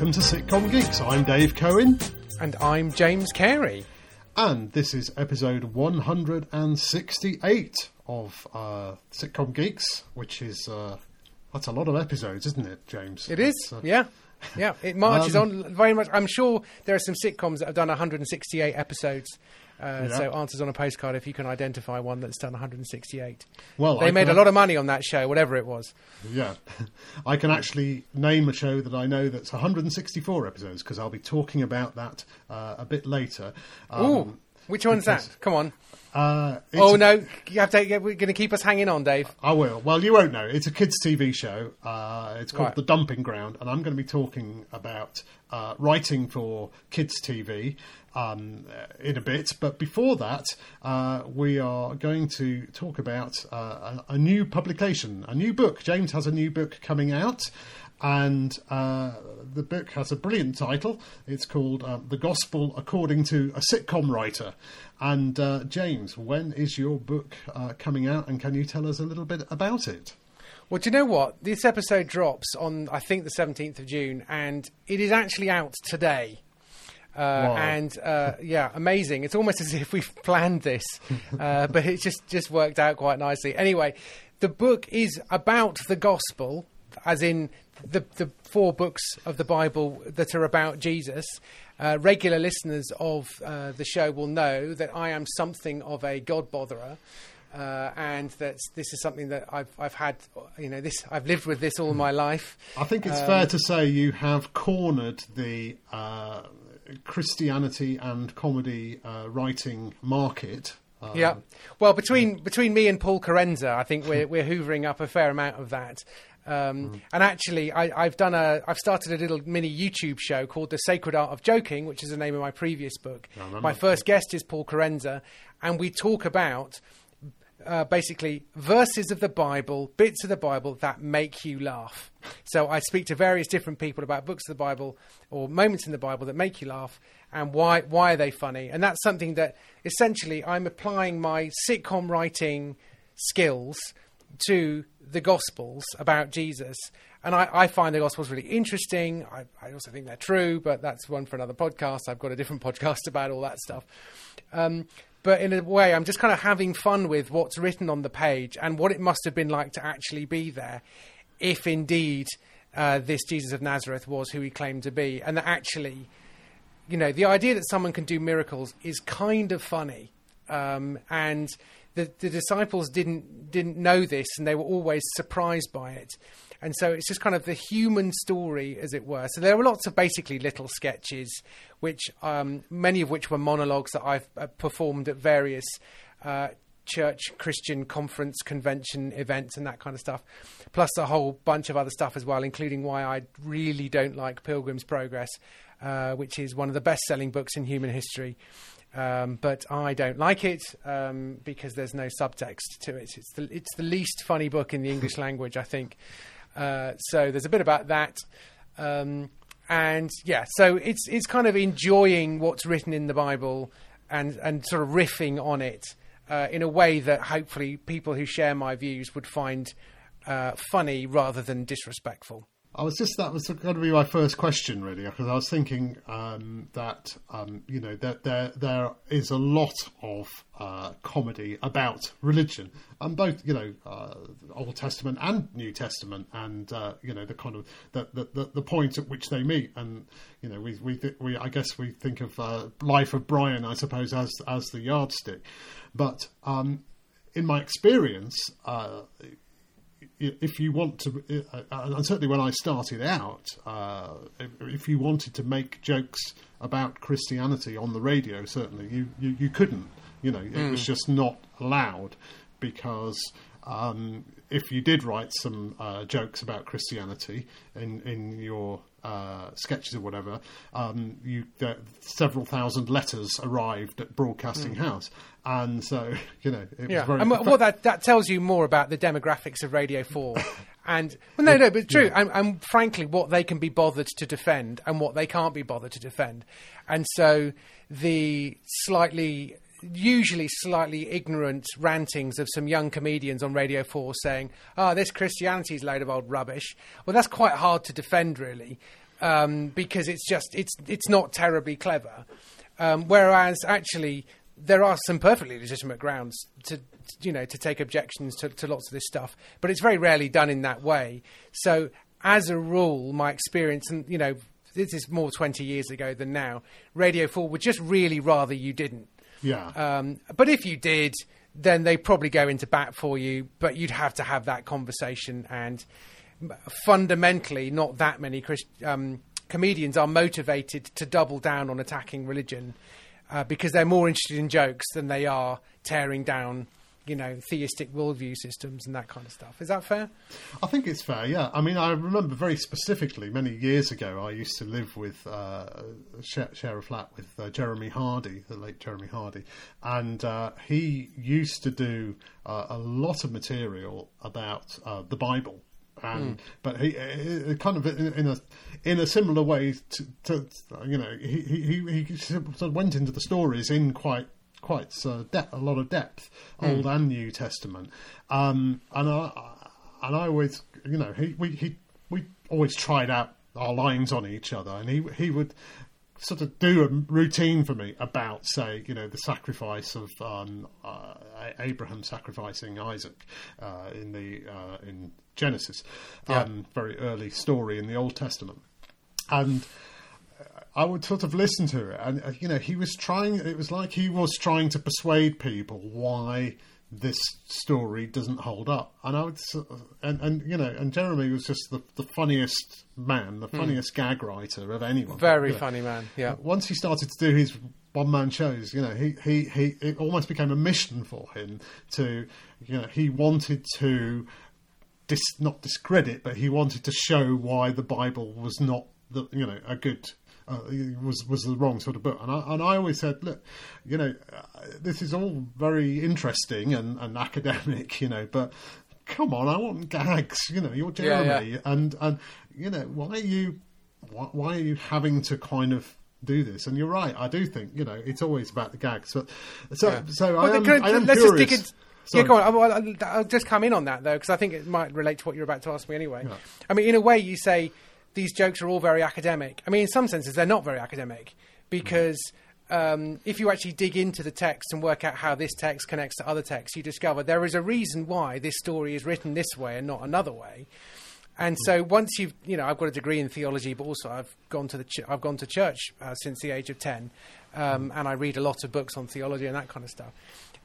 Welcome to Sitcom Geeks. I'm Dave Cohen, And I'm James Carey. and this is episode 168 of uh, Sitcom Geeks, which is uh, that's a lot of episodes, isn't it, James? It is, uh, yeah. Yeah, it marches Um, on very much. I'm sure there are some sitcoms that have done 168 episodes. Uh, Yeah. So, answers on a postcard if you can identify one that's done 168. Well, they I made can- a lot of money on that show, whatever it was. Yeah, I can actually name a show that I know that's 164 episodes because I'll be talking about that uh, a bit later. Um, Ooh, which one's because- that? Come on. Uh, Oh no, you have to. We're going to keep us hanging on, Dave. I will. Well, you won't know. It's a kids' TV show. Uh, it's called Right. The Dumping Ground, and I'm going to be talking about uh, writing for kids' TV um, in a bit. But before that, uh, we are going to talk about uh, a, a new publication, a new book. James has a new book coming out. And uh, the book has a brilliant title. It's called uh, The Gospel According to a Sitcom Writer. And uh, James, when is your book uh, coming out? And can you tell us a little bit about it? Well, do you know what? This episode drops on, I think, the 17th of June, and it is actually out today. Uh, Wow. and uh, yeah, amazing. It's almost as if we've planned this, uh, but it just just worked out quite nicely. Anyway, the book is about the gospel, as in the the four books of the Bible that are about Jesus. Uh, regular listeners of uh, the show will know that I am something of a God botherer. Uh, and that this is something that I've I've had, you know, this I've lived with this all my life. I think it's Um, fair to say you have cornered the uh, Christianity and comedy uh, writing market. Uh, Yeah. Well, between between me and Paul Kerensa, I think we're we're hoovering up a fair amount of that. Um, And actually, I, I've done a I've started a little mini YouTube show called The Sacred Art of Joking, which is the name of my previous book. remember. My first guest is Paul Kerensa, and we talk about uh, basically verses of the Bible, bits of the Bible that make you laugh. So I speak to various different people about books of the Bible or moments in the Bible that make you laugh and why why are they funny? And that's something that essentially I'm applying my sitcom writing skills to the Gospels about Jesus. And I, I find the Gospels really interesting. I, I also think they're true, but that's one for another podcast. I've got a different podcast about all that stuff. Um, but in a way, I'm just kind of having fun with what's written on the page and what it must have been like to actually be there, if indeed uh, this Jesus of Nazareth was who he claimed to be, and that actually, you know, the idea that someone can do miracles is kind of funny, um, and the, the disciples didn't didn't know this, and they were always surprised by it. And so it's just kind of the human story, as it were. So there were lots of basically little sketches, which um, many of which were monologues that I've uh, performed at various uh, church Christian conference convention events and that kind of stuff, plus a whole bunch of other stuff as well, including why I really don't like Pilgrim's Progress, uh, which is one of the best selling books in human history. Um, but I don't like it um, because there's no subtext to it. It's the, it's the least funny book in the English language, I think. Uh, so there's a bit about that. Um, and yeah, so it's it's kind of enjoying what's written in the Bible and and sort of riffing on it uh, in a way that hopefully people who share my views would find uh, funny rather than disrespectful. I was just that was going to be my first question, really, because I was thinking um, that um, you know that there there is a lot of uh, comedy about religion, and both you know uh, Old Testament and New Testament, and uh, you know the kind of the, the, the, point at which they meet, and you know we we, we I guess we think of uh, Life of Brian, I suppose, as as the yardstick, but um, in my experience. If you want to, uh, and certainly when I started out, uh, if, if you wanted to make jokes about Christianity on the radio, certainly you, you, you couldn't. You know, it was just not allowed because um, if you did write some uh, jokes about Christianity in in your uh, sketches or whatever, um, you uh, several thousand letters arrived at Broadcasting House, and so you know it Yeah, was very. and what that that tells you more about the demographics of Radio Four, and well, no, no, but true, and, and frankly, what they can be bothered to defend and what they can't be bothered to defend, and so the slightly. Usually, slightly ignorant rantings of some young comedians on Radio 4 saying, Oh, this Christianity's a load of old rubbish. Well, that's quite hard to defend, really. um, because it's just it's it's not terribly clever. Um, whereas actually there are some perfectly legitimate grounds to you know to take objections to, to lots of this stuff, but it's very rarely done in that way. So as a rule, my experience, and you know, this is more 20 years ago than now, Radio 4 would just really rather you didn't. Yeah. Um, but if you did, then they probably go into bat for you, but you'd have to have that conversation. And fundamentally, not that many Christ- um, comedians are motivated to double down on attacking religion uh, because they're more interested in jokes than they are tearing down you know, theistic worldview systems and that kind of stuff. Is that fair? I think it's fair, yeah. I mean, I remember very specifically many years ago, I used to live with, uh, share, share, a flat with uh, Jeremy Hardy, the late Jeremy Hardy, and uh, he used to do uh, a lot of material about uh, the Bible. And, mm. But he, he, kind of in a in a similar way to, to you know he, he he sort of went into the stories in quite quite uh, de- a lot of depth, mm. Old and New Testament. Um, and I and I always, you know, he we he we always tried out our lines on each other, and he he would sort of do a routine for me about, say, you know, the sacrifice of um, uh, Abraham sacrificing Isaac uh, in the uh, in Genesis, yeah. um, very early story in the Old Testament, and I would sort of listen to it, and uh, you know, he was trying. It was like he was trying to persuade people why this story doesn't hold up. And I would, and, and you know, and Jeremy was just the, the funniest man, the hmm. funniest mm. gag writer of anyone. Very funny man. Yeah. Once he started to do his one man shows, you know, he, he, he, it almost became a mission for him to, you know, he wanted to dis, not discredit, but he wanted to show why the Bible was not the, you know, a good uh, was was the wrong sort of book. And I, and I always said, look, you know, uh, this is all very interesting and, and academic, you know, but come on, I want gags. You know, you're Jeremy, yeah, yeah. and and you know, why are you why, why, are you having to kind of do this? And you're right, I do think you know it's always about the gags. But so yeah. so well, I am, I am let's curious. Just dig Yeah, go on. I'll, I'll, just come in on that though, because I think it might relate to what you're about to ask me anyway. I mean, in a way, you say these jokes are all very academic. I mean, in some senses, they're not very academic because um, if you actually dig into the text and work out how this text connects to other texts, you discover there is a reason why this story is written this way and not another way. And so once you've, you know, I've got a degree in theology, but also I've gone to the, ch- I've gone to church uh, since the age of ten, um, and I read a lot of books on theology and that kind of stuff.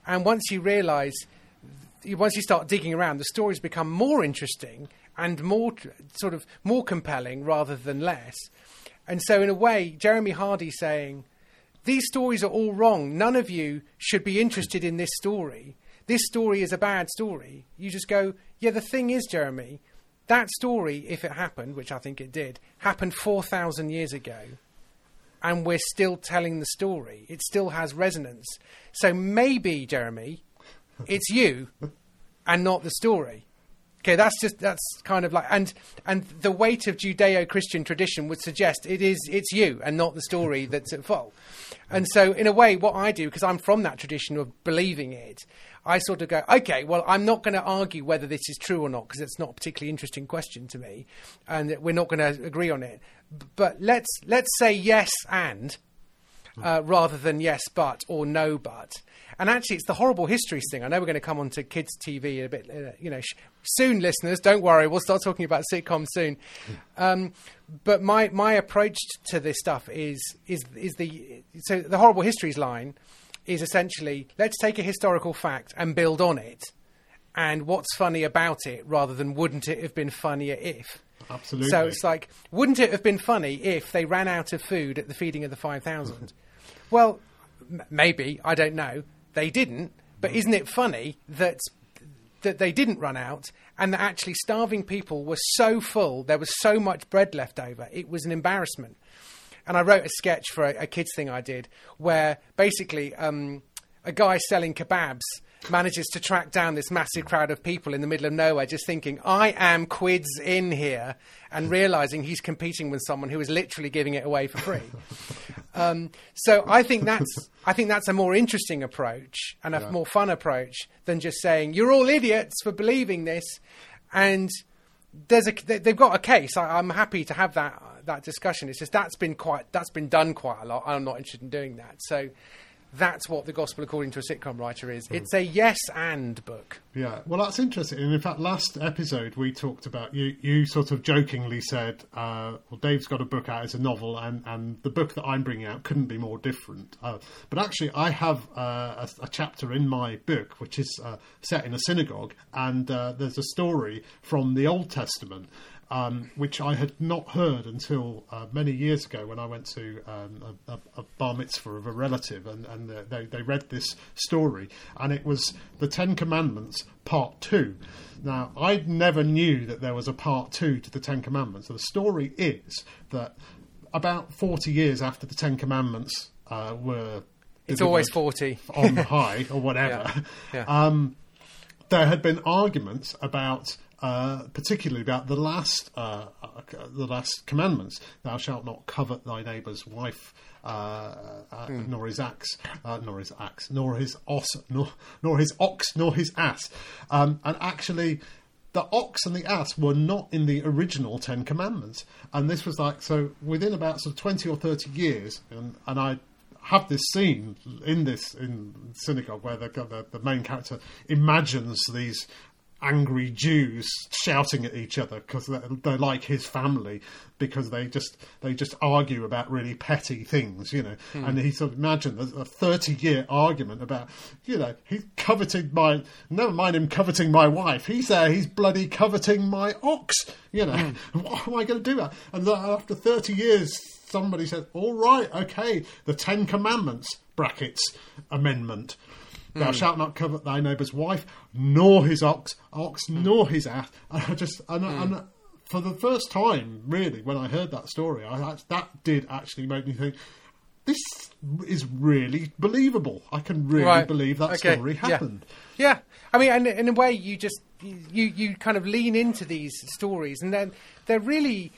And once you realise, once you start digging around, the stories become more interesting and more sort of more compelling rather than less. And so, in a way, Jeremy Hardy saying, These stories are all wrong. None of you should be interested in this story. This story is a bad story. You just go, Yeah, the thing is, Jeremy, that story, if it happened, which I think it did, happened 4,000 years ago. And we're still telling the story. It still has resonance. So maybe, Jeremy, it's you and not the story. Okay, that's just that's kind of like and and the weight of Judeo-Christian tradition would suggest it is it's you and not the story that's at fault. And so, in a way, what I do because I'm from that tradition of believing it, I sort of go, okay, well, I'm not going to argue whether this is true or not because it's not a particularly interesting question to me, and we're not going to agree on it. But let's let's say yes and uh, rather than yes but or no but. And actually, it's the horrible histories thing. I know we're going to come on to kids' TV a bit, uh, you know, sh- soon, listeners. Don't worry, we'll start talking about sitcoms soon. Um, but my my approach to this stuff is is is the so the horrible histories line is essentially let's take a historical fact and build on it, and what's funny about it, rather than wouldn't it have been funnier if. Absolutely. So it's like, wouldn't it have been funny if they ran out of food at the feeding of the 5,000? well, m- maybe, I don't know. They didn't, but isn't it funny that that they didn't run out and that actually starving people were so full, there was so much bread left over, it was an embarrassment. And I wrote a sketch for a, a kids thing I did where basically um, a guy selling kebabs manages to track down this massive crowd of people in the middle of nowhere, just thinking, I am quids in here, and realizing he's competing with someone who is literally giving it away for free. um, so I think that's I think that's a more interesting approach and a yeah. more fun approach than just saying you're all idiots for believing this, and there's a they- they've got a case. I, I'm happy to have that that discussion. It's just that's been quite that's been done quite a lot. I'm not interested in doing that. So that's what the gospel according to a sitcom writer is. It's a yes and book. Yeah, well, that's interesting. And in fact, last episode we talked about you. You sort of jokingly said, uh, "Well, Dave's got a book out as a novel, and, and the book that I'm bringing out couldn't be more different." Uh, but actually, I have uh, a, a chapter in my book which is uh, set in a synagogue, and uh, there's a story from the Old Testament. Um, which I had not heard until uh, many years ago when I went to um, a, a, bar mitzvah of a relative, and, and uh, they, they read this story, and it was the Ten Commandments Part Two. Now, I never knew that there was a Part Two to the Ten Commandments. So the story is that about forty years after the Ten Commandments uh, were It's always forty. on high or whatever, Yeah. Um, there had been arguments about, uh, particularly about the last, uh, uh, the last commandments: "Thou shalt not covet thy neighbour's wife." Uh, uh, Nor his axe, uh, nor his axe, nor his os, nor, nor his ox, nor his ass. Um, and actually, the ox and the ass were not in the original Ten Commandments. And this was like, so within about sort of 20 or 30 years, and, and I have this scene in this in synagogue where the, the, the main character imagines these angry Jews shouting at each other because they're, they're like his family because they just they just argue about really petty things, you know. Hmm. And he sort of imagined a- a thirty year argument about, you know, he's coveting my never mind him coveting my wife. He's there, he's bloody coveting my ox, you know. Hmm. What am I going to do that? And after thirty years, somebody said, "All right, okay, the Ten Commandments brackets amendment." Thou hmm. shalt not covet thy neighbour's wife, nor his ox, ox, hmm. nor his ass. And I just, and, hmm. and for the first time, really, when I heard that story, I, that did actually make me think, this is really believable. I can really Right. believe that Okay. story Yeah. happened. Yeah, I mean, and in a way, you just you you kind of lean into these stories, and then they're really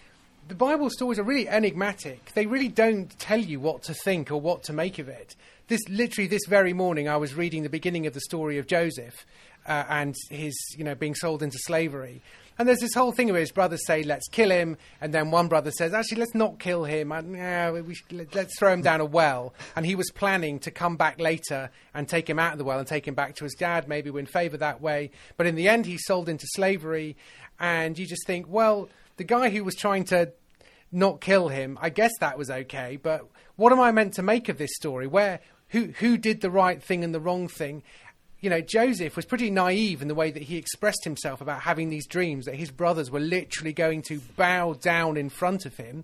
the Bible stories are really enigmatic. They really don't tell you what to think or what to make of it. This literally this very morning, I was reading the beginning of the story of Joseph uh, and his you know being sold into slavery. And there's this whole thing where his brothers say, "Let's kill him," and then one brother says, "Actually, let's not kill him. Should, let's throw him down a well." And he was planning to come back later and take him out of the well and take him back to his dad, maybe win favour that way. But in the end, he's sold into slavery, and you just think, well, the guy who was trying to not kill him, I guess that was okay. But what am I meant to make of this story? Where who who did the right thing and the wrong thing? You know, Joseph was pretty naive in the way that he expressed himself about having these dreams that his brothers were literally going to bow down in front of him.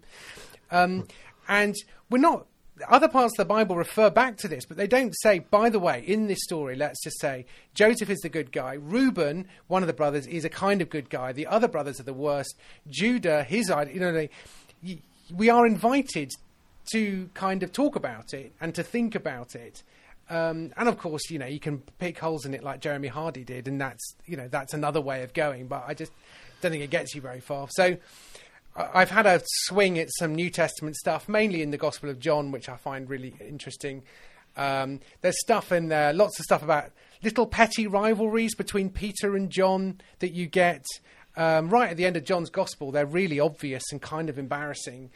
Um, and we're not. Other parts of the Bible refer back to this, but they don't say, by the way, in this story, let's just say Joseph is the good guy. Reuben, one of the brothers, is a kind of good guy. The other brothers are the worst. Judah, his idea, you know, we are invited to kind of talk about it and to think about it. Um, and of course, you know, you can pick holes in it like Jeremy Hardy did, and that's, you know, that's another way of going. But I just don't think it gets you very far. So I've had a swing at some New Testament stuff, mainly in the Gospel of John, which I find really interesting. Um, there's stuff in there, lots of stuff about little petty rivalries between Peter and John that you get um, right at the end of John's Gospel. They're really obvious and kind of embarrassing.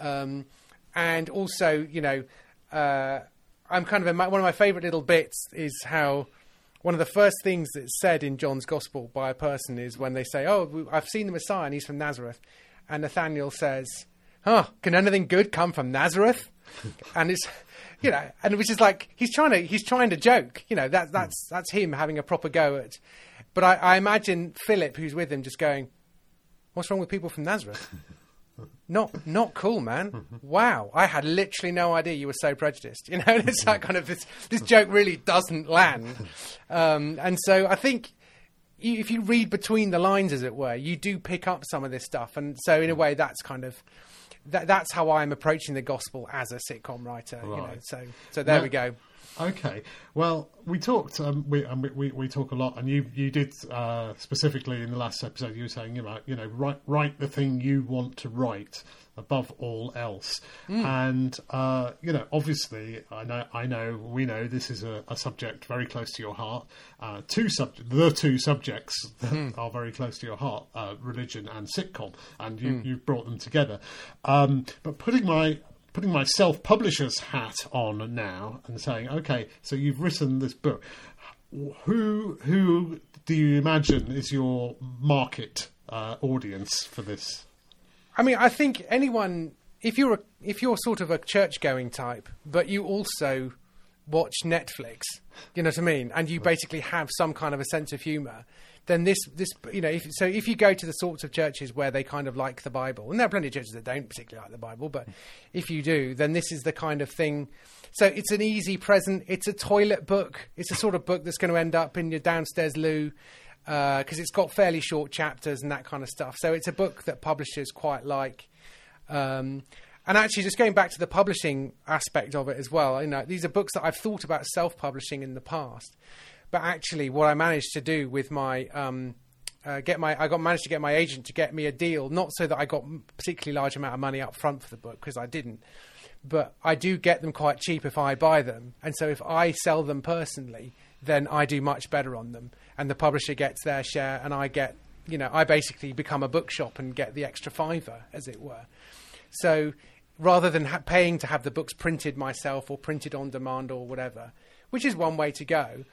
Um, and also, you know, uh, I'm kind of ima- one of my favourite little bits is how one of the first things that's said in John's Gospel by a person is when they say, "Oh, I've seen the Messiah, and he's from Nazareth," and Nathaniel says, "Huh? Can anything good come from Nazareth?" and it's you know, and which is like he's trying to he's trying to joke. You know, that that's that's him having a proper go at. But I, I imagine Philip, who's with him, just going, "What's wrong with people from Nazareth?" not not cool, man. Wow, I had literally no idea you were so prejudiced. You know, it's that kind of this this joke really doesn't land, um, and so I think. You, if you read between the lines, as it were, you do pick up some of this stuff, and so in a way, that's kind of that, that's how I'm approaching the gospel as a sitcom writer. You know, Right. so so there Now- we go. Okay. Well, we talked. Um, we, um, we we talk a lot, and you you did uh, specifically in the last episode. You were saying about you know write write the thing you want to write above all else, and uh, you know obviously I know I know we know this is a, a subject very close to your heart. Uh, two sub the two subjects that are very close to your heart: uh, religion and sitcom, and you you've brought them together. Um, but putting my putting my self publisher's hat on now and saying, okay, so you've written this book. Who who do you imagine is your market uh, audience for this? I mean, I think anyone, if you're a, if you're sort of a church going type, but you also watch Netflix, you know what I mean, and you basically have some kind of a sense of humour, then this this you know, if, so if you go to the sorts of churches where they kind of like the Bible, and there are plenty of churches that don't particularly like the Bible, but hmm. if you do, then this is the kind of thing. So it's an easy present. It's a toilet book. It's a sort of book that's going to end up in your downstairs loo because it's got fairly short chapters and that kind of stuff. So it's a book that publishers quite like. Um, and actually, just going back to the publishing aspect of it as well, you know, these are books that I've thought about self-publishing in the past, but actually, what I managed to do with my um, uh, get my I got managed to get my agent to get me a deal, not so that I got particularly large amount of money up front for the book because I didn't, but I do get them quite cheap if I buy them, and so if I sell them personally, then I do much better on them, and the publisher gets their share, and I get you know I basically become a bookshop and get the extra fiver, as it were. So rather than ha- paying to have the books printed myself or printed on demand or whatever, which is one way to go,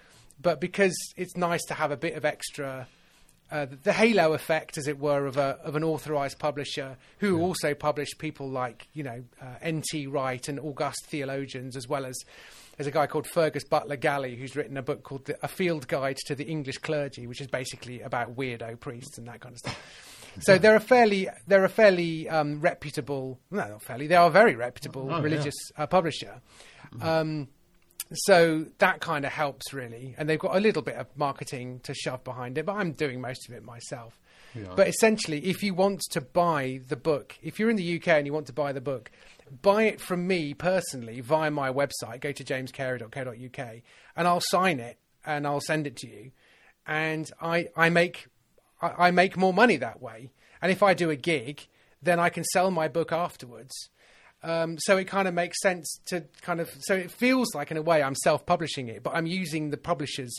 but because it's nice to have a bit of extra. Uh, the halo effect, as it were, of a of an authorized publisher who also published people like you know uh, N.T. Wright and august theologians, as well as there's a guy called Fergus Butler Gallie who's written a book called the, A Field Guide to the English Clergy, which is basically about weirdo priests and that kind of stuff. So they're a fairly they're a fairly um, reputable no not fairly they are a very reputable Oh, yeah. religious uh, publisher. Um, so that kind of helps really, and they've got a little bit of marketing to shove behind it, but I'm doing most of it myself. Yeah. But essentially, if you want to buy the book, if you're in the UK and you want to buy the book, buy it from me personally via my website. Go to jamescarey.co.uk and I'll sign it and I'll send it to you. And I, I make I, I make more money that way. And if I do a gig, then I can sell my book afterwards. Um, so it kind of makes sense to kind of so it feels like in a way I'm self-publishing it, but I'm using the publishers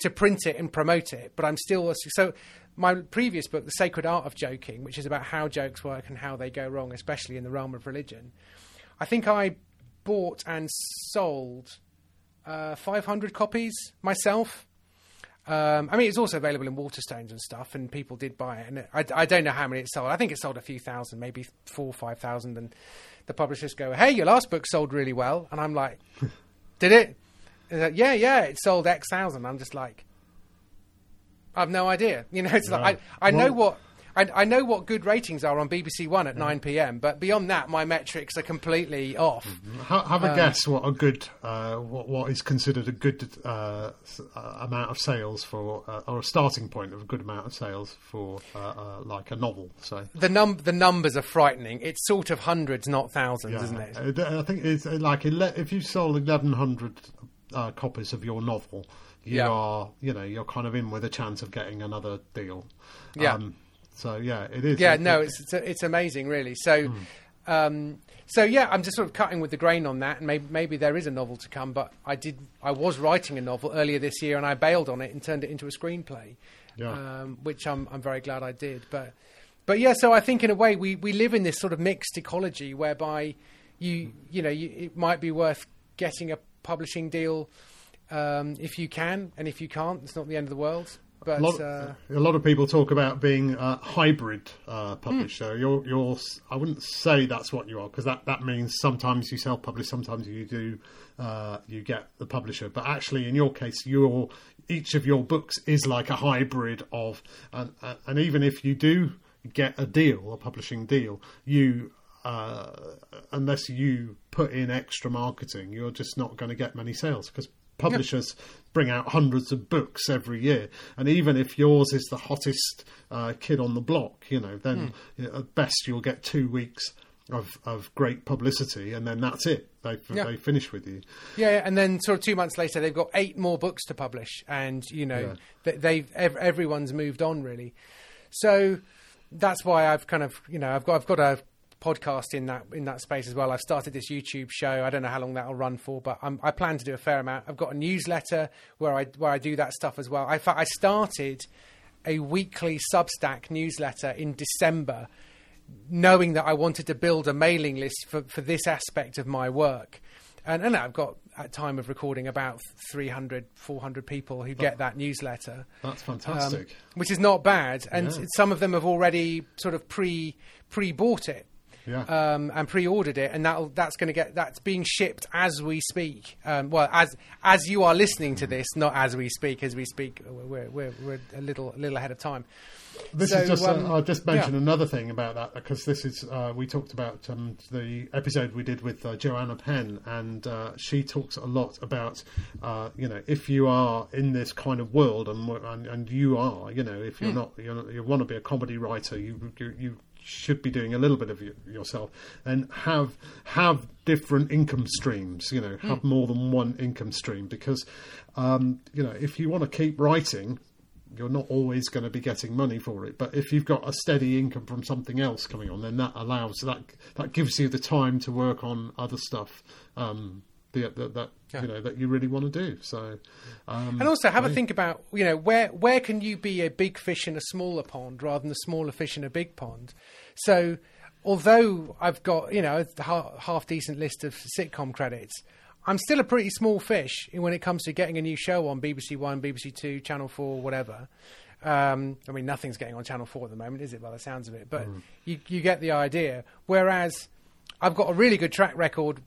to print it and promote it. But I'm still so my previous book, The Sacred Art of Joking, which is about how jokes work and how they go wrong, especially in the realm of religion. I think I bought and sold uh, 500 copies myself. Um, I mean, it's also available in Waterstones and stuff, and people did buy it. And I, I don't know how many it sold. I think it sold a few thousand, maybe four or five thousand. And the publishers go, "Hey, your last book sold really well," and I'm like, "Did it?" Like, yeah, yeah, it sold X thousand. I'm just like, I've no idea. You know, it's like I, I know what. I, I know what good ratings are on BBC One at 9 p.m., but beyond that, my metrics are completely off. Ha- Have a guess what a good, uh, what what is considered a good uh, uh, amount of sales for, uh, or a starting point of a good amount of sales for, uh, uh, like a novel. So The num the numbers are frightening. It's sort of hundreds, not thousands, isn't it? I think it's like ele- if you sold eleven hundred uh, copies of your novel, you Yeah. are you know you're kind of in with a chance of getting another deal. Yeah. so yeah, it is. Yeah, It- no, it's it's, it's amazing, really. So, um, so yeah, I'm just sort of cutting with the grain on that, and maybe maybe there is a novel to come. But I did, I was writing a novel earlier this year, and I bailed on it and turned it into a screenplay, Yeah. um, which I'm I'm very glad I did. But but yeah, so I think in a way we we live in this sort of mixed ecology whereby you you know you, it might be worth getting a publishing deal um, if you can, and if you can't, it's not the end of the world. But a lot, uh, a lot of people talk about being a hybrid uh, publisher. You're, you're, s- I wouldn't say that's what you are because that, that means sometimes you self-publish, sometimes you do, uh, you get the publisher. But actually, in your case, your each of your books is like a hybrid of, and, uh, and even if you do get a deal, a publishing deal, you uh, unless you put in extra marketing, you're just not going to get many sales because publishers bring out hundreds of books every year, and even if yours is the hottest uh, kid on the block, you know, then know, at best you'll get two weeks of of great publicity, and then that's it. They Yeah. they finish with you. Yeah, and then sort of two months later, they've got eight more books to publish, and you know, Yeah. th- they've ev- everyone's moved on really. So that's why I've kind of you know I've got I've got a podcast in that in that space as well. I've started this YouTube show. I don't know how long that'll run for, but I'm, I plan to do a fair amount. I've got a newsletter where I where I do that stuff as well. I I started a weekly Substack newsletter in December knowing that I wanted to build a mailing list for, for this aspect of my work. And, and I've got, at time of recording, about 300, 400 people who get that newsletter, That's um, fantastic. which is not bad. And Yeah. some of them have already sort of pre pre bought it yeah. um, and pre-ordered it, and that that's going to get that's being shipped as we speak. Um, well, as as you are listening to this, not as we speak. As we speak, we're we're, we're a little a little ahead of time. This So, is just. um, uh, I'll just mention yeah. another thing about that because this is. Uh, we talked about um, the episode we did with uh, Joanna Penn, and uh, she talks a lot about, uh, you know, if you are in this kind of world, and and, and you are, you know, if you're not, you're you want to be a comedy writer, you you. you should be doing a little bit of yourself and have have different income streams you know have more than one income stream because um, you know if you want to keep writing you're not always going to be getting money for it. But if you've got a steady income from something else coming on, then that allows that that gives you the time to work on other stuff um, the, that that Yeah. you know that you really want to do. So, um, And also have a think about you know where where can you be a big fish in a smaller pond rather than a smaller fish in a big pond. So although I've got you know a half decent list of sitcom credits, I'm still a pretty small fish when it comes to getting a new show on BBC One, BBC Two, Channel Four, whatever. Um, I mean, nothing's getting on Channel Four at the moment, is it? By the sounds of it, but you you get the idea. Whereas I've got a really good track record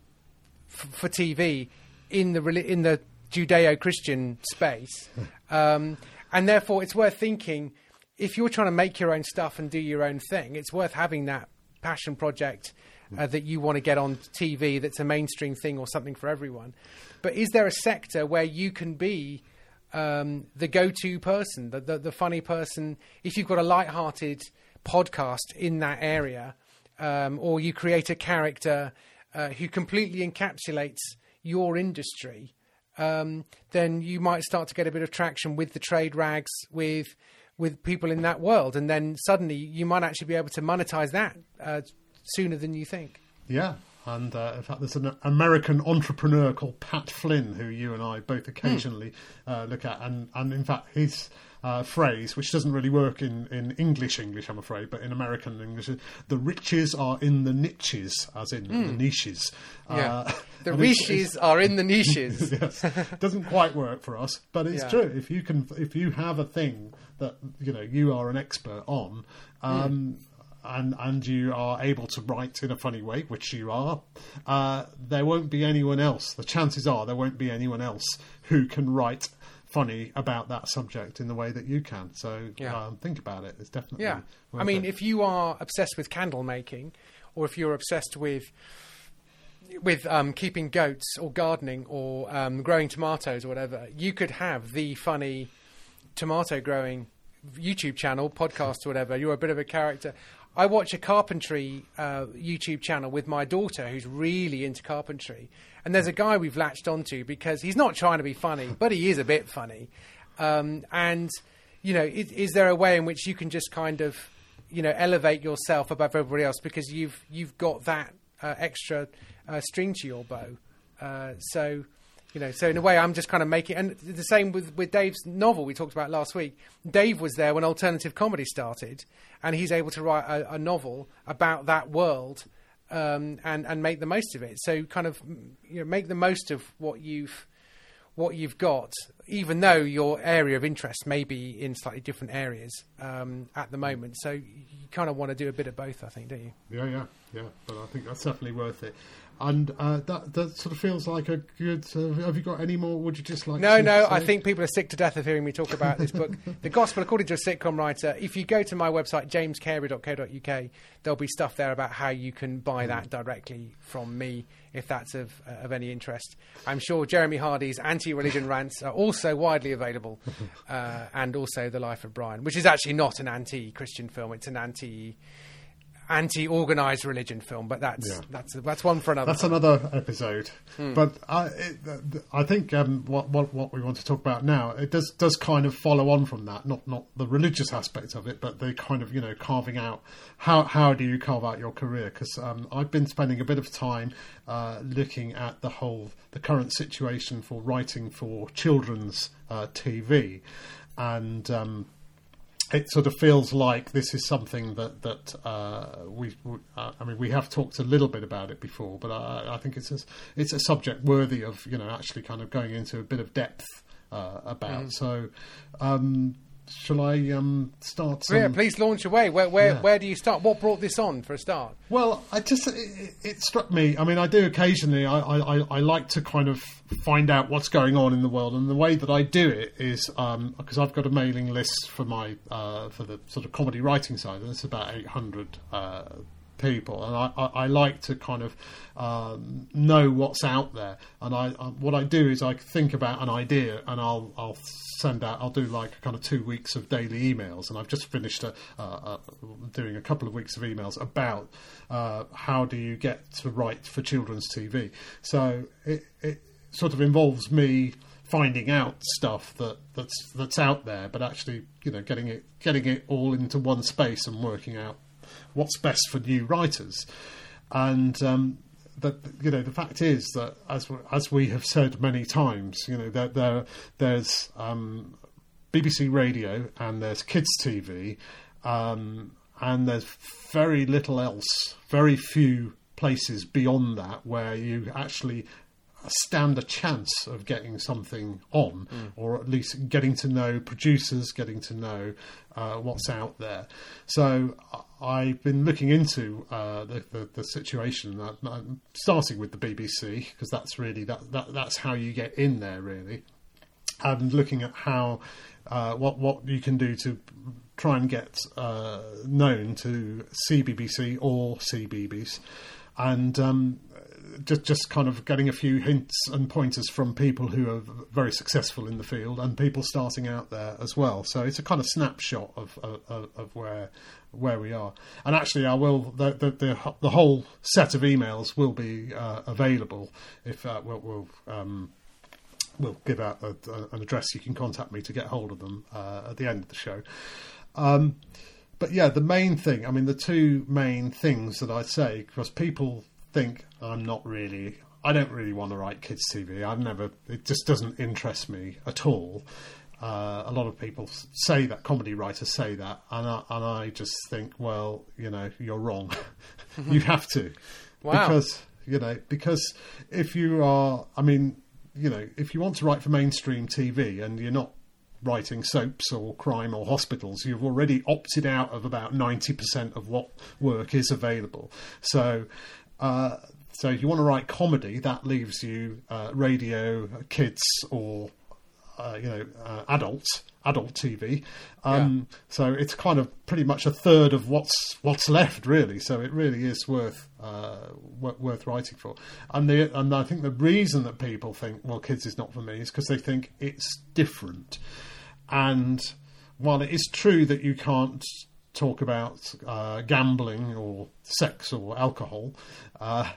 f- for TV in the in the Judeo-Christian space, um, and therefore it's worth thinking if you're trying to make your own stuff and do your own thing, it's worth having that passion project uh, that you want to get on TV that's a mainstream thing or something for everyone. But is there a sector where you can be um, the go-to person, the, the the funny person? If you've got a light-hearted podcast in that area, um, or you create a character uh, who completely encapsulates your industry, um, then you might start to get a bit of traction with the trade rags, with with people in that world, and then suddenly you might actually be able to monetize that uh, sooner than you think. Yeah. And uh, in fact, there's an American entrepreneur called Pat Flynn, who you and I both occasionally uh, look at. And, and in fact, his uh, phrase, which doesn't really work in, in English English, I'm afraid, but in American English, the riches are in the niches, as in the niches. Yeah, Uh, the riches are in the niches. yes, doesn't quite work for us, but it's Yeah. true. If you can, if you have a thing that you know you are an expert on, um, and and you are able to write in a funny way, which you are, uh, there won't be anyone else. The chances are there won't be anyone else who can write funny about that subject in the way that you can. So Yeah. um, think about it. It's definitely Yeah. I mean, it. if you are obsessed with candle making, or if you're obsessed with with um, keeping goats or gardening or um, growing tomatoes or whatever, you could have the funny tomato growing YouTube channel, podcast or whatever. You're a bit of a character. I watch a carpentry uh, YouTube channel with my daughter who's really into carpentry. And there's a guy we've latched onto because he's not trying to be funny, but he is a bit funny. Um, and, you know, is, is there a way in which you can just kind of, you know, elevate yourself above everybody else because you've, you've got that uh, extra uh, string to your bow? Uh, so, you know, so in a way, I'm just kind of making, and the same with, with Dave's novel we talked about last week. Dave was there when alternative comedy started, and he's able to write a, a novel about that world um, and and make the most of it. So, kind of, you know, make the most of what you've what you've got, even though your area of interest may be in slightly different areas um, at the moment. So, you kind of want to do a bit of both, I think, don't you? Yeah, yeah, yeah. But I think that's definitely worth it. And uh, that that sort of feels like a good. Uh, have you got any more? Would you just like? No, to no. I think people are sick to death of hearing me talk about this book, The Gospel According to a Sitcom Writer. If you go to my website, jamescarey.co.uk, there'll be stuff there about how you can buy that directly from me, if that's of, uh, of any interest. I'm sure Jeremy Hardy's anti-religion rants are also widely available, uh, and also The Life of Brian, which is actually not an anti-Christian film; it's an anti anti-organized religion film, but that's Yeah. that's that's one for another. That's another episode. But I, it, I think um, what, what what we want to talk about now it does does kind of follow on from that. Not not the religious aspect of it, but the kind of you know carving out how how do you carve out your career? Because um, I've been spending a bit of time uh, looking at the whole the current situation for writing for children's uh, TV, and. Um, it sort of feels like this is something that that uh, we, we uh, I mean we have talked a little bit about it before, but I, I think it's a, it's a subject worthy of you know actually kind of going into a bit of depth uh, about. So, um, shall I um, start? Some, yeah, please launch away. Where where Yeah. where do you start? What brought this on for a start? Well, I just it, it struck me. I mean, I do occasionally. I, I, I- like to kind of find out what's going on in the world, and the way that I do it is because I've got a mailing list for my uh, for the sort of comedy writing side, and it's about eight hundred. Uh, people and I, I, I like to kind of um, know what's out there. And I, I what I do is I think about an idea and I'll I'll send out I'll do like kind of two weeks of daily emails. And I've just finished a, doing a couple of weeks of emails about uh, how do you get to write for children's TV so it, it sort of involves me finding out stuff that that's that's out there but actually you know getting it getting it all into one space and working out what's best for new writers. And um, that you know, the fact is that as we, as we have said many times, you know, there, there there's um, BBC Radio and there's kids TV, um, and there's very little else, very few places beyond that where you actually stand a chance of getting something on, or at least getting to know producers, getting to know uh, what's out there. So I- I've been looking into uh, the, the the situation, uh, uh, starting with the BBC because that's really that, that that's how you get in there really. And looking at how uh, what what you can do to try and get uh, known to CBBC or CBeebies, and um, just just kind of getting a few hints and pointers from people who are very successful in the field and people starting out there as well. So it's a kind of snapshot of of, of where where we are. And actually, I will the the the, the whole set of emails will be uh, available if uh, we'll. we'll um, we'll give out a, a, an address you can contact me to get hold of them uh, at the end of the show. Um, but yeah, the main thing, I mean, the two main things that I say, because people think I'm not really, I don't really want to write kids' TV. I've never, it just doesn't interest me at all. Uh, a lot of people say that, comedy writers say that, and I, and I just think, well, you know, you're wrong. you have to. Wow. Because, you know, because if you are, I mean, you know, if you want to write for mainstream TV and you're not writing soaps or crime or hospitals, you've already opted out of about 90% of what work is available. So, uh, so if you want to write comedy, that leaves you uh, radio, kids, or uh, you know, uh, adults, adult TV. Um, So it's kind of pretty much a third of what's what's left, really. So it really is worth uh, wo- worth writing for. And the and I think the reason that people think, well, kids is not for me, is because they think it's different. And while it is true that you can't talk about uh, gambling or sex or alcohol uh,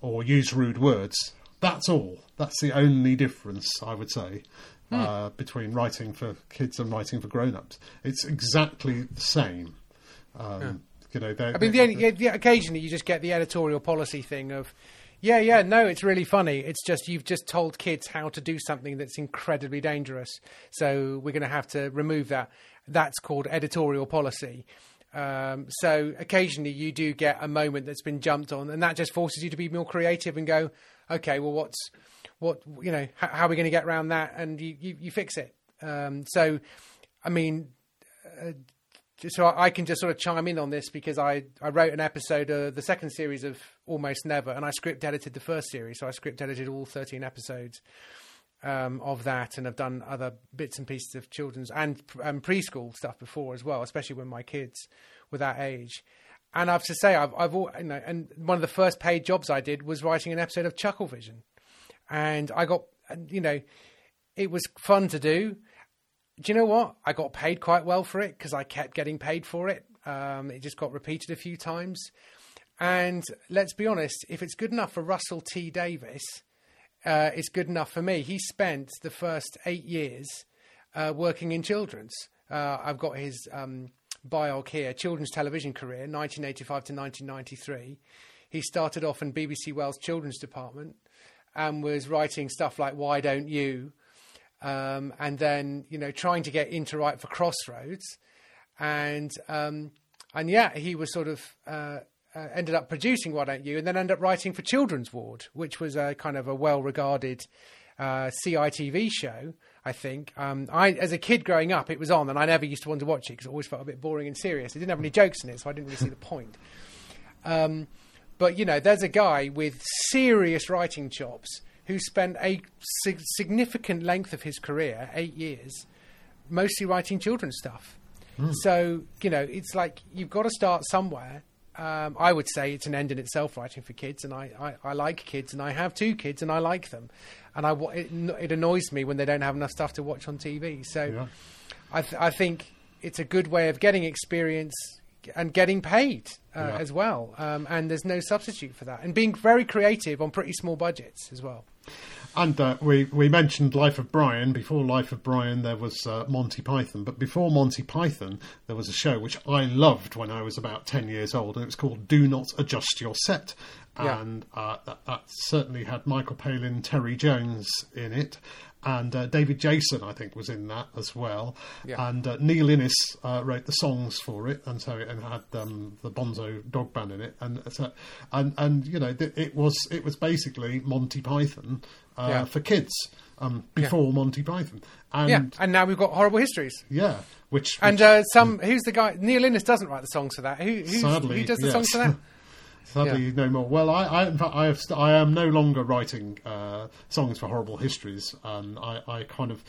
or use rude words, that's all. That's the only difference, I would say, uh, between writing for kids and writing for grown-ups. It's exactly the same. Um, You know, I mean, the only, yeah, yeah, occasionally you just get the editorial policy thing of, yeah, yeah, no, it's really funny. It's just you've just told kids how to do something that's incredibly dangerous. So we're going to have to remove that. That's called editorial policy. Um, so occasionally you do get a moment that's been jumped on, and that just forces you to be more creative and go, okay, well, what's what you know? How, how are we going to get around that? And you you, you fix it. Um, so, I mean, so I I can just sort of chime in on this because I, I wrote an episode of the second series of Almost Never, and I script edited the first series, so I script edited all thirteen episodes um, of that, and I've done other bits and pieces of children's and, and preschool stuff before as well, especially when my kids were that age. And I have to say, I've, I've all, you know, and one of the first paid jobs I did was writing an episode of Chucklevision, and I got, you know, it was fun to do do you know what? I got paid quite well for it because I kept getting paid for it. Um, it just got repeated a few times. And let's be honest, if it's good enough for Russell T Davies, uh, it's good enough for me. He spent the first eight years uh, working in children's. Uh, I've got his um, biog here, children's television career, 1985 to 1993. He started off in BBC Wales Children's Department and was writing stuff like Why Don't You? Um, and then, you know, trying to get into write for Crossroads. And, um, and yeah, he was sort of, uh, ended up producing Why Don't You? And then ended up writing for Children's Ward, which was a kind of a well regarded uh, CITV show. I think um, I, as a kid growing up, it was on, and I never used to want to watch it because it always felt a bit boring and serious. It didn't have any jokes in it, so I didn't really see the point. Um, but you know, there's a guy with serious writing chops who spent a sig- significant length of his career, eight years, mostly writing children's stuff. So you know, it's like you've got to start somewhere. Um, I would say it's an end in itself writing for kids, and I, I, I like kids, and I have two kids, and I like them, and I it, it annoys me when they don't have enough stuff to watch on TV. So Yeah. I, th- I think it's a good way of getting experience and getting paid uh, Yeah. as well. Um, and there's no substitute for that. And being very creative on pretty small budgets as well. And uh, we we mentioned Life of Brian. Before Life of Brian, there was uh, Monty Python. But before Monty Python, there was a show which I loved when I was about ten years old, and it was called Do Not Adjust Your Set. Yeah. And uh, that, that certainly had Michael Palin, Terry Jones in it, and uh, David Jason, I think, was in that as well. Yeah. And uh, Neil Innes uh, wrote the songs for it, and so it and had um, the Bonzo Dog Band in it, and so, and and you know th- it was it was basically Monty Python uh, Yeah. for kids um, before Monty Python, and yeah. yeah, And now we've got horrible histories. Yeah, which, And which uh, some who's the guy? Neil Innes doesn't write the songs for that. Who who's, Sadly, who does the yes. songs for that? sadly no more. Well, I, I in fact I have st- I am no longer writing uh, songs for horrible histories. Um, I, I kind of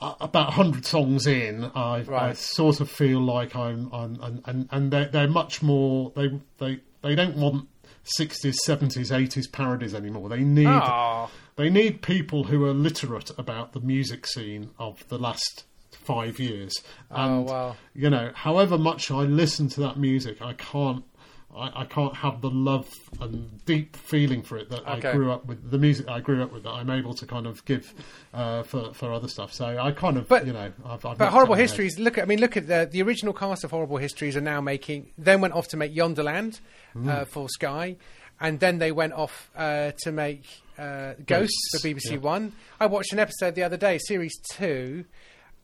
uh, about hundred songs in, I, I sort of feel like I'm, I'm and, and, and they're, they're much more. They they they don't want sixties, seventies, eighties parodies anymore. They need Aw. they need people who are literate about the music scene of the last five years. And, Oh, wow. You know, however much I listen to that music, I can't. I, I can't have the love and deep feeling for it that Okay. I grew up with. The music I grew up with that I'm able to kind of give uh, for for other stuff. So I kind of, But- you know, I've, I've But Horrible. Histories, look at, I mean, look at the, the original cast of Horrible Histories are now making, then went off to make Yonderland Hmm. uh, for Sky, and then they went off uh, to make uh, Ghosts, Ghosts, for BBC yeah. One. I watched an episode the other day, series two,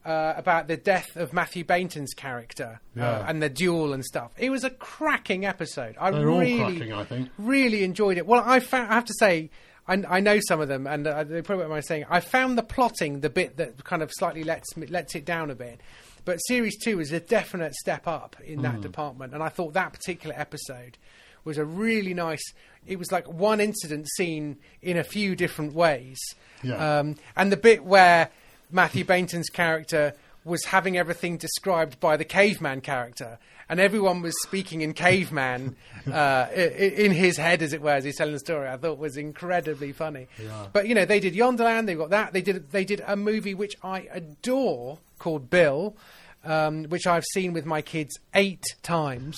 uh, about the death of Mathew Baynton's character uh, and the duel and stuff. It was a cracking episode. I They're all really, cracking, I think. really enjoyed it. Well, I, found, I have to say, I, I know some of them, and uh, they probably what am I saying. I found the plotting the bit that kind of slightly lets lets it down a bit, but series two is a definite step up in that department, and I thought that particular episode was a really nice. It was like one incident seen in a few different ways, Yeah. um, and the bit where Mathew Baynton's character was having everything described by the caveman character, and everyone was speaking in caveman uh, in his head, as it were, as he's telling the story. I thought was incredibly funny. Yeah. But you know, they did Yonderland, they got that. They did they did a movie which I adore called Bill, um, which I've seen with my kids eight times.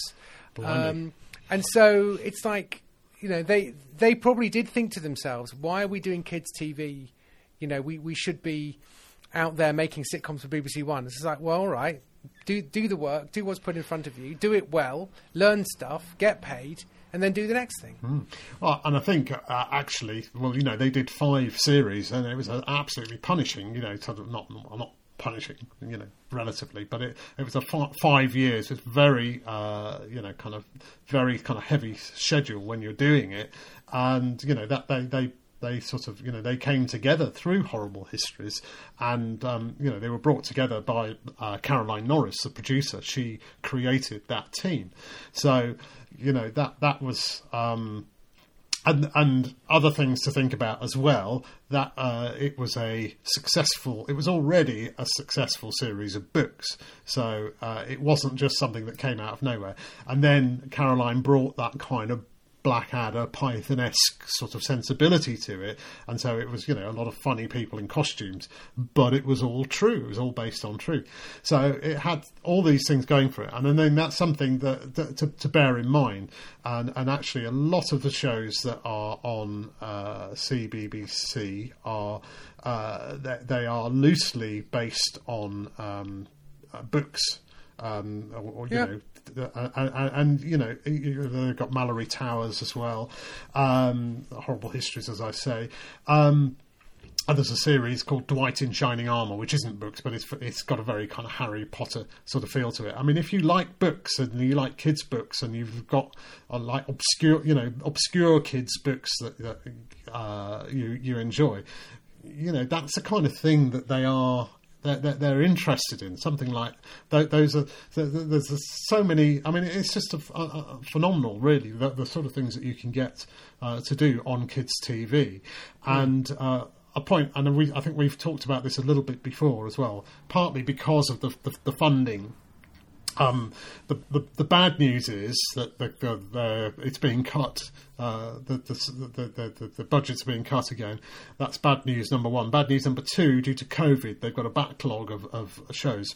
Um, and so it's like you know they they probably did think to themselves, why are we doing kids TV? You know, we, we should be out there making sitcoms for BBC One. It's like, well, all right, do do the work, do what's put in front of you, do it well, learn stuff, get paid, and then do the next thing. Well, and I think uh, actually, well, you know, they did five series, and it was uh, absolutely punishing. You know, sort of not not punishing, you know, relatively, but it it was a five years. It's very, uh, you know, kind of very kind of heavy schedule when you're doing it, and you know that they they. They sort of, you know, they came together through horrible histories, and um, you know they were brought together by uh, Caroline Norris, the producer. She created that team, so you know that that was um, and and other things to think about as well. That uh, it was a successful. It was already a successful series of books, so uh, it wasn't just something that came out of nowhere. And then Caroline brought that kind of Blackadder, Python-esque sort of sensibility to it, and so it was, you know, a lot of funny people in costumes, but it was all true. It was all based on truth. So it had all these things going for it, and then that's something that, that to, to, bear in mind. And, and actually, a lot of the shows that are on uh, CBBC are uh, they, they, are loosely based on um, uh, books. Um, or, or, you know, and, and, you know they've got Malory Towers as well. Um, horrible histories, as I say. Um, and there's a series called Dwight in Shining Armor, which isn't books, but it's it's got a very kind of Harry Potter sort of feel to it. I mean, if you like books and you like kids' books, and you've got uh, like obscure, you know, obscure kids' books that, that uh, you you enjoy, you know, that's the kind of thing that they are they're, they're, they're, interested in something like those are there's so many i mean it's just a, a, a phenomenal really the, the, sort of things that you can get uh, to do on kids tv and uh, a point and we, i think we've talked about this a little bit before as well partly because of the, the, the funding um, the, the, the bad news is that the, the, it's being cut. Uh, the, the, the, the budgets are being cut again. That's bad news number one. Bad news number two, due to COVID, they've got a backlog of, of shows.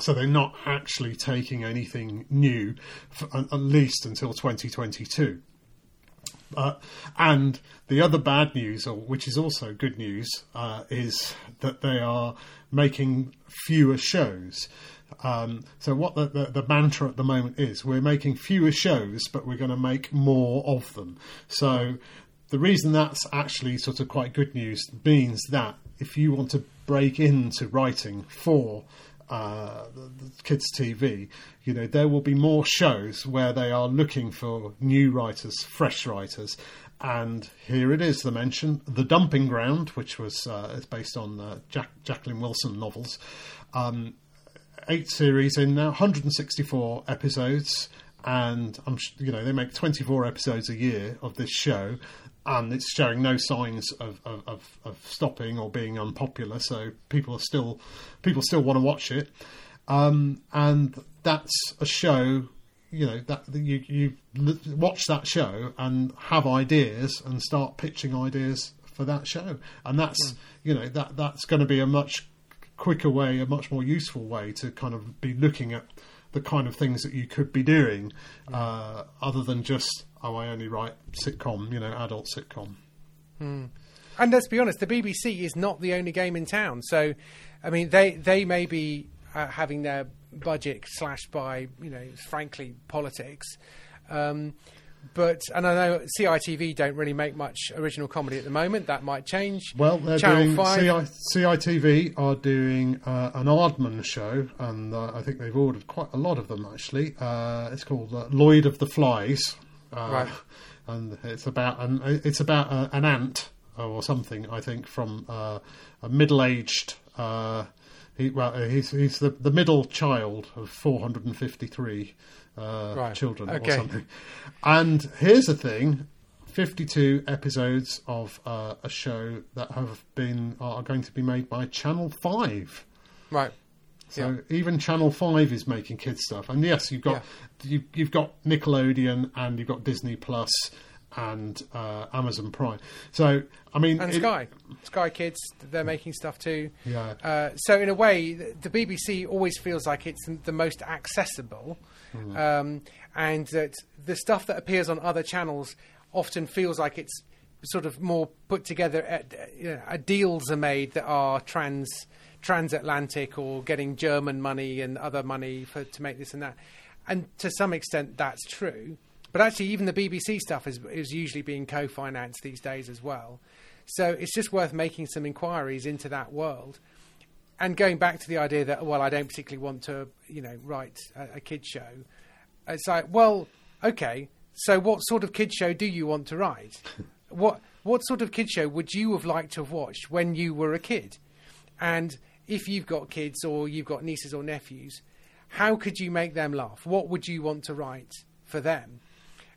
So they're not actually taking anything new, for, at least until 2022. Uh, and the other bad news, or which is also good news, uh, is that they are making fewer shows. Um, so what the, the, the, mantra at the moment is, we're making fewer shows, but we're going to make more of them. So the reason that's actually sort of quite good news means that if you want to break into writing for uh, kids TV, you know there will be more shows where they are looking for new writers, fresh writers, and here it is. The mention, the Dumping Ground, which was uh, is based on uh, Jack, Jacqueline Wilson novels. Um, eight series in now, 164 episodes, and I'm you know they make 24 episodes a year of this show, and it's showing no signs of, of, of, stopping or being unpopular. So people are still people still want to watch it, um, and that's a show. You know that you you watch that show and have ideas and start pitching ideas for that show, and that's mm. you know that that's going to be a much quicker way, a much more useful way to kind of be looking at the kind of things that you could be doing, uh, other than just oh, I only write sitcom, you know, adult sitcom. Hmm. And let's be honest, the BBC is not the only game in town. So, I mean, they they may be uh, having their budget slashed by, you know, frankly, politics. Um, but and I know CITV don't really make much original comedy at the moment. That might change. Well, they're Channel doing 5. CI, CITV are doing uh, an Aardman show, and uh, I think they've ordered quite a lot of them actually. Uh, it's called uh, Lloyd of the Flies, uh, right? And it's about an it's about uh, an ant or something. I think from a middle-aged. He, well, he's he's the, the middle child of 453 uh, right. children okay. or something. And here's the thing: 52 episodes of uh, a show that have been are going to be made by Channel Five. Right. So yeah. even Channel Five is making kids stuff, and yes, you've got yeah. you, you've got Nickelodeon and you've got Disney Plus and uh, Amazon Prime. So I mean, and it, Sky, Sky Kids, they're making stuff too. Yeah. Uh, so in a way, the BBC always feels like it's the most accessible mm. um, and that the stuff that appears on other channels often feels like it's sort of more put together. At, uh, you know, deals are made that are trans transatlantic or getting German money and other money for to make this and that. And to some extent, that's true. But actually, even the BBC stuff is is usually being co-financed these days as well. So it's just worth making some inquiries into that world and going back to the idea that well, I don't particularly want to, you know, write a, a kid show. It's like, well, okay. So, what sort of kid show do you want to write? what what sort of kid show would you have liked to have watched when you were a kid? And if you've got kids or you've got nieces or nephews, how could you make them laugh? What would you want to write for them?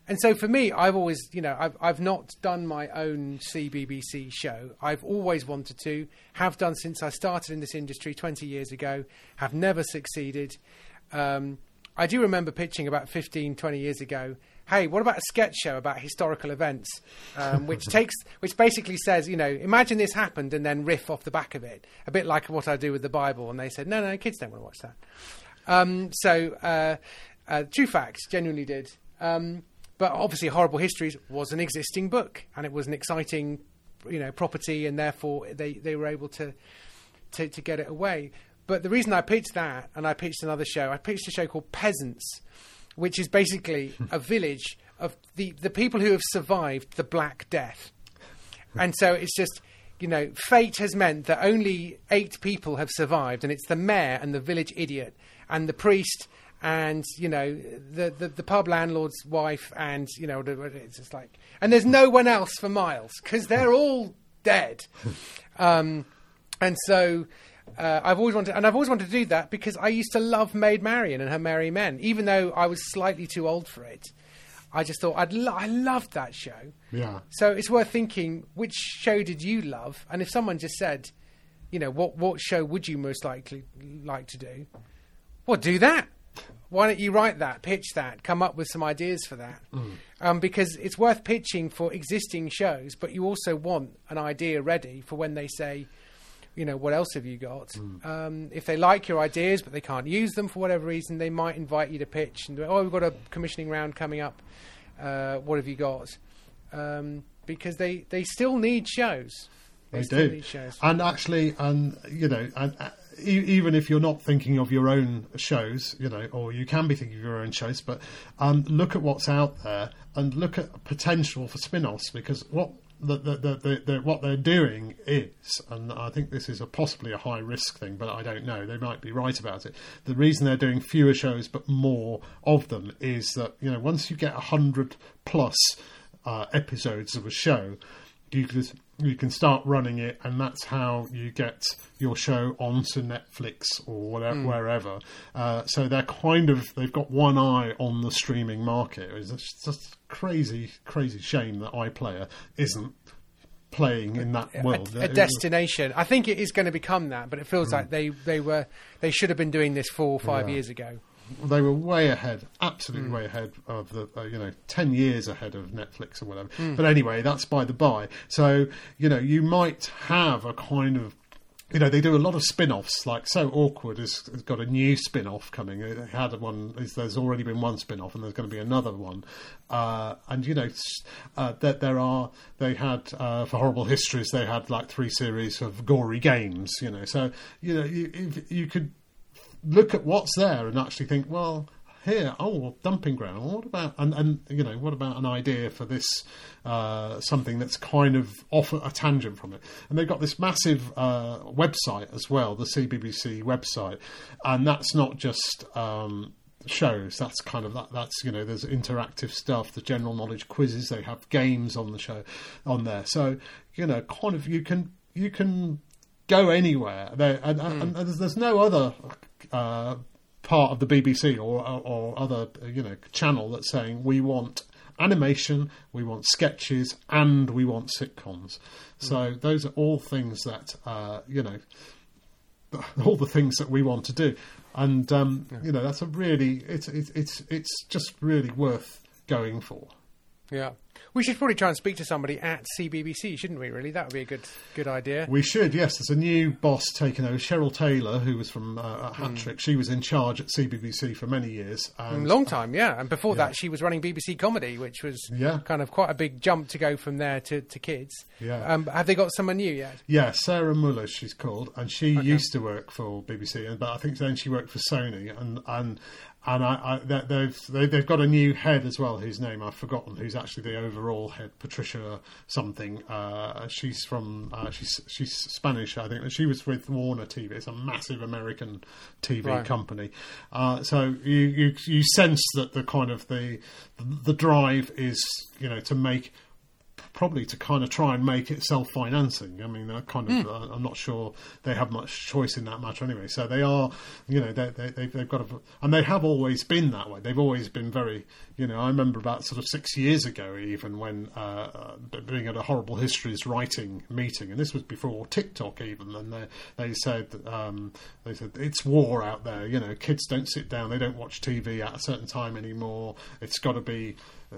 And so for me, I've always, you know, I've I've not done my own CBBC show. I've always wanted to, have done since I started in this industry 20 years ago. Have never succeeded. Um, I do remember pitching about 15, 20 years ago. Hey, what about a sketch show about historical events, um, which takes, which basically says, you know, imagine this happened and then riff off the back of it, a bit like what I do with the Bible. And they said, no, no, kids don't want to watch that. Um, so, uh, uh, True Facts genuinely did. Um, but obviously, Horrible Histories was an existing book, and it was an exciting, you know, property, and therefore they, they were able to, to to get it away. But the reason I pitched that, and I pitched another show, I pitched a show called Peasants, which is basically a village of the the people who have survived the Black Death, and so it's just. You know, fate has meant that only eight people have survived, and it's the mayor and the village idiot and the priest and you know the, the, the pub landlord's wife and you know it's just like and there's no one else for miles because they're all dead. Um, and so uh, I've always wanted and I've always wanted to do that because I used to love Maid Marian and her Merry Men. Even though I was slightly too old for it I just thought I'd lo- I loved that show. Yeah. so it's worth thinking which show did you love? And if someone just said you know what what show would you most likely like to do? Well do that why don't you write that, pitch that, come up with some ideas for that? Mm. Um, because it's worth pitching for existing shows, but you also want an idea ready for when they say, you know, what else have you got? Mm. Um, if they like your ideas but they can't use them for whatever reason, they might invite you to pitch and, oh, we've got a commissioning round coming up. Uh, what have you got? Um, because they, they still need shows. They still do, need shows. and actually, and you know, and uh, even if you're not thinking of your own shows, you know, or you can be thinking of your own shows, but um, look at what's out there and look at potential for spin-offs because what. The, the, the, the, the, what they're doing is, and I think this is a possibly a high risk thing, but I don't know. They might be right about it. The reason they're doing fewer shows but more of them is that you know once you get a hundred plus uh, episodes of a show, you can you can start running it, and that's how you get your show onto Netflix or whatever, wherever. Uh, so they're kind of they've got one eye on the streaming market. It's just, crazy, crazy shame that iPlayer isn't playing in that world. a, a destination. I think it is going to become that, but it feels like they, they were they should have been doing this four or five Yeah. years ago. They were way ahead, absolutely way ahead of the, uh, you know, 10 years ahead of Netflix or whatever. But anyway, that's by the by. So, you know, you might have a kind of, you know, they do a lot of spin offs, like So Awkward has, has got a new spin off coming. It had one, is- there's already been one spin off, and there's going to be another one. Uh, and, you know, uh, that there are, they had, uh, for Horrible Histories, they had like three series of gory games, you know. So, you know, you, if you could look at what's there and actually think, well, here, oh, dumping ground. What about and and you know, what about an idea for this uh, something that's kind of off a tangent from it? And they've got this massive uh, website as well, the CBBC website, and that's not just. Um, shows that's kind of that that's you know there's interactive stuff the general knowledge quizzes they have games on the show on there so you know kind of you can you can go anywhere there and, and, and there's, there's no other uh, part of the BBC or, or or other you know channel that's saying we want animation, we want sketches, and we want sitcoms. So those are all things that uh, you know, all the things that we want to do, and um, you know that's a really it's it's it's it's just really worth going for. Yeah, we should probably try and speak to somebody at CBBC, shouldn't we? Really, that would be a good good idea. We should, yes. There's a new boss taking over, Cheryl Taylor, who was from uh, Hat Trick. She was in charge at CBBC for many years. And Long time, yeah. And before Yeah. that, she was running BBC Comedy, which was Yeah. kind of quite a big jump to go from there to, to kids. Yeah. Um, have they got someone new yet? Yeah, Sarah Muller, she's called, and she used to work for BBC, and- but I think then she worked for Sony, and and and I, I they- they've they, they've got a new head as well, whose name I've forgotten, who's actually the overall head, Patricia something. Uh, she's from uh, she's she's Spanish, I think. She was with Warner TV. It's a massive American TV Right. company. Uh, so you, you you sense that the kind of the the drive is you know to make probably to kind of try and make it self-financing. I mean, I kind of, uh, I'm not sure they have much choice in that matter anyway. So they are, you know, they, they, they've, they've got, a, and they have always been that way. They've always been very, you know, I remember about sort of six years ago, even when uh, uh, being at a horrible histories writing meeting, and this was before TikTok even, and they they said um, they said it's war out there. You know, kids don't sit down, they don't watch TV at a certain time anymore. It's got to be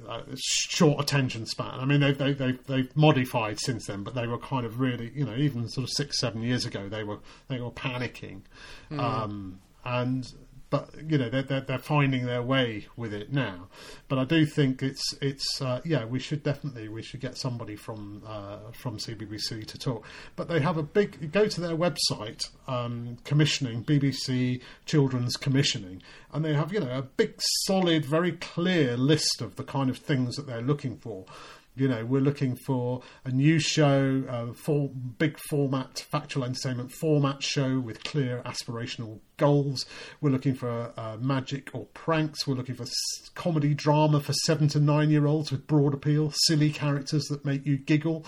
uh, short attention span. I mean, they've, they, they've, they've modified since then, but they were kind of really, you know, even sort of six, seven years ago, they were they were panicking, mm. um, and but you know they're, they're, they're finding their way with it now. But I do think it's it's uh, yeah we should definitely we should get somebody from uh, from CBBC to talk. But they have a big go to their website um, commissioning BBC Children's Commissioning, and they have you know a big solid very clear list of the kind of things that they're looking for. You know, we're looking for a new show, a for, big format, factual entertainment format show with clear aspirational goals. We're looking for uh, magic or pranks. We're looking for comedy drama for seven to nine year olds with broad appeal, silly characters that make you giggle.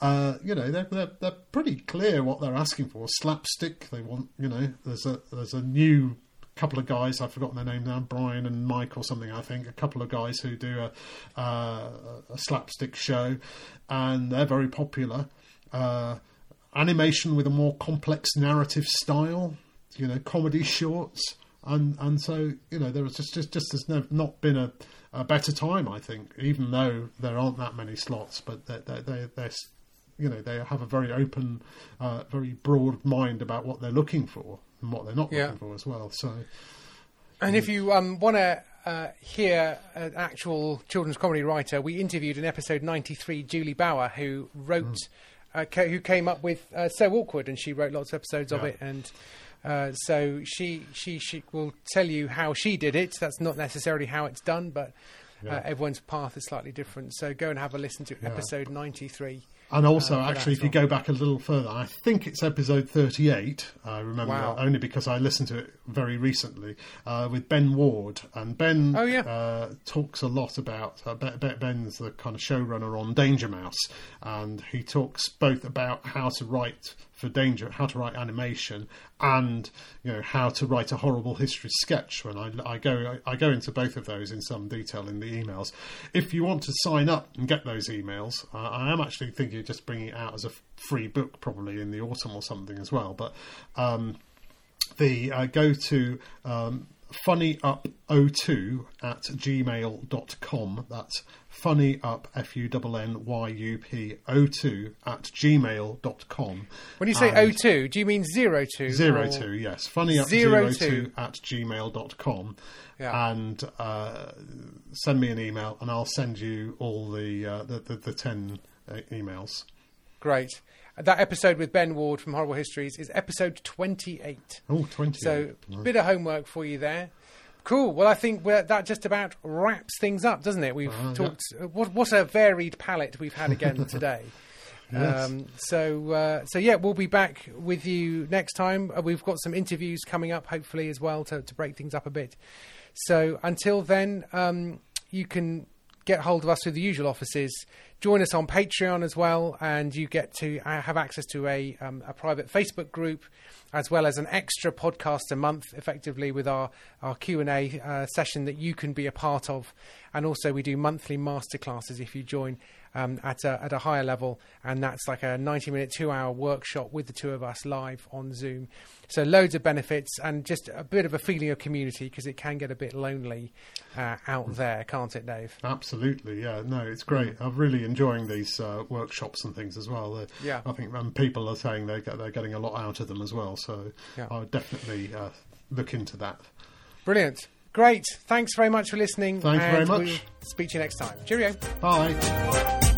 Uh, you know, they're, they're, they're pretty clear what they're asking for. Slapstick. They want, you know, there's a there's a new couple of guys, I've forgotten their name now, Brian and Mike or something, I think, a couple of guys who do a, uh, a slapstick show, and they're very popular. Uh, animation with a more complex narrative style, you know, comedy shorts, and and so you know there was just just just has not been a, a better time, I think, even though there aren't that many slots, but they they they they're you know they have a very open, uh, very broad mind about what they're looking for and what they're not yeah. looking for as well. So, and if you um, want to uh, hear an actual children's comedy writer, we interviewed in episode ninety three Julie Bauer, who wrote, mm. uh, ca- who came up with uh, So Awkward, and she wrote lots of episodes yeah. of it, and. Uh, so she, she she will tell you how she did it. That's not necessarily how it's done, but uh, yeah. everyone's path is slightly different. So go and have a listen to episode ninety three. And also, uh, actually, if you go back a little further, I think it's episode 38. I remember wow. only because I listened to it very recently uh, with Ben Ward. And Ben oh, yeah. uh, talks a lot about. Uh, Ben's the kind of showrunner on Danger Mouse. And he talks both about how to write for danger, how to write animation, and you know how to write a horrible history sketch. When I, I go, I, I, go into both of those in some detail in the emails. If you want to sign up and get those emails, uh, I am actually thinking of just bringing it out as a free book, probably in the autumn or something as well. But um, the uh, go to um, funnyyup02 at gmail.com. That's F-U-N-N-Y-U-P, 02 at gmail.com. When you say and 02, do you mean 02? 02, yes. Funnyyup02 at gmail.com. Yeah. And uh, send me an email and I'll send you all the, uh, the, the, the 10 uh, emails. Great. That episode with Ben Ward from Horrible Histories is episode 28. Oh, 28. So, a bit of homework for you there. Cool. Well, I think that just about wraps things up, doesn't it? We've uh, talked. Yeah. What, what a varied palette we've had again today. Yes. Um, so, uh, so yeah, we'll be back with you next time. Uh, we've got some interviews coming up, hopefully as well, to, to break things up a bit. So, until then, um, you can get hold of us through the usual offices. Join us on Patreon as well, and you get to uh, have access to a, um, a private Facebook group, as well as an extra podcast a month, effectively with our our Q and A uh, session that you can be a part of. And also, we do monthly masterclasses if you join um, at, a, at a higher level, and that's like a 90 minute, two hour workshop with the two of us live on Zoom. So, loads of benefits and just a bit of a feeling of community because it can get a bit lonely uh, out there, can't it, Dave? Absolutely, yeah. No, it's great. I'm really enjoying these uh, workshops and things as well. They're, yeah. I think um, people are saying they get, they're getting a lot out of them as well. So, yeah. I would definitely uh, look into that. Brilliant. Great. Thanks very much for listening. Thanks very much. We'll speak to you next time. Cheerio. Bye.